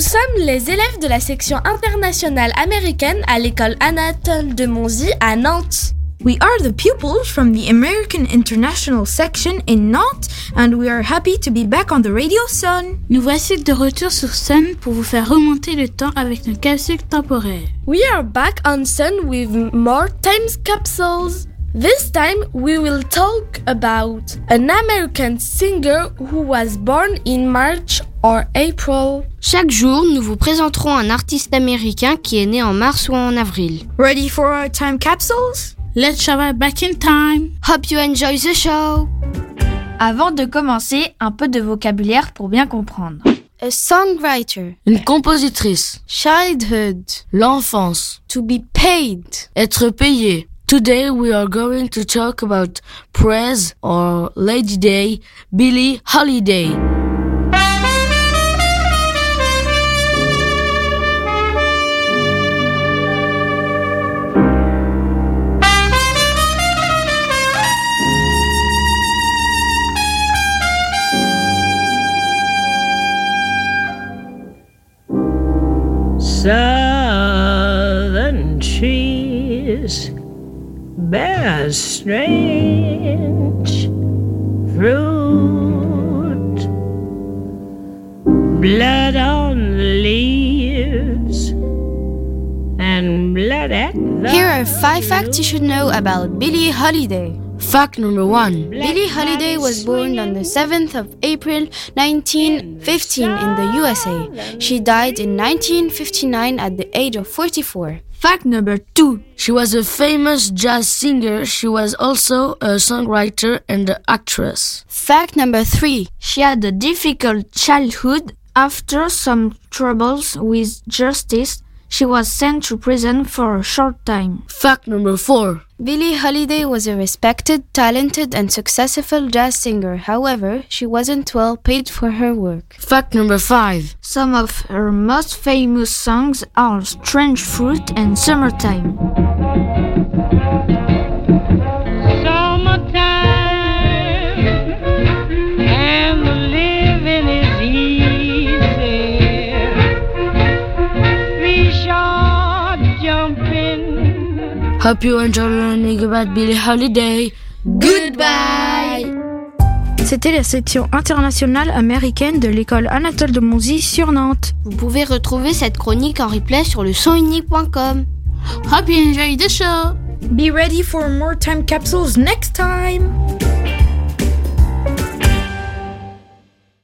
Nous sommes les élèves de la section internationale américaine à l'école Anatole de Monzy à Nantes. We are the pupils from the American International section in Nantes and we are happy to be back on the Radio Sun. Nous voici de retour sur Sun pour vous faire remonter le temps avec nos capsules temporaires. We are back on Sun with more time capsules. This time we will talk about an American singer who was born in March or April. Chaque jour, nous vous présenterons un artiste américain qui est né en mars ou en avril. Ready for our time capsules? Let's travel back in time. Hope you enjoy the show. Avant de commencer, un peu de vocabulaire pour bien comprendre. A songwriter. Une compositrice. Childhood. L'enfance. To be paid. Être payé. Today we are going to talk about Praise or Lady Day, Billie Holiday. Southern trees bear strange fruit, blood on the leaves, and blood at the Here are five facts you should know about Billie Holiday. Fact number one. Billie Holiday was born on the 7th of April 1915 in the USA. She died in 1959 at the age of 44. Fact number two. She was a famous jazz singer. She was also a songwriter and an actress. Fact number 3. She had a difficult childhood. After some troubles with justice, she was sent to prison for a short time. Fact number four. Billie Holiday was a respected, talented, and successful jazz singer. However, she wasn't well paid for her work. Fact number five. Some of her most famous songs are Strange Fruit and Summertime. summertime, Hope you enjoy learning about Billie Holiday. Goodbye! C'était la section internationale américaine de l'école Anatole de Monzy sur Nantes. Vous pouvez retrouver cette chronique en replay sur le sonunique.com. Hope you enjoy the show. Be ready for more time capsules next time.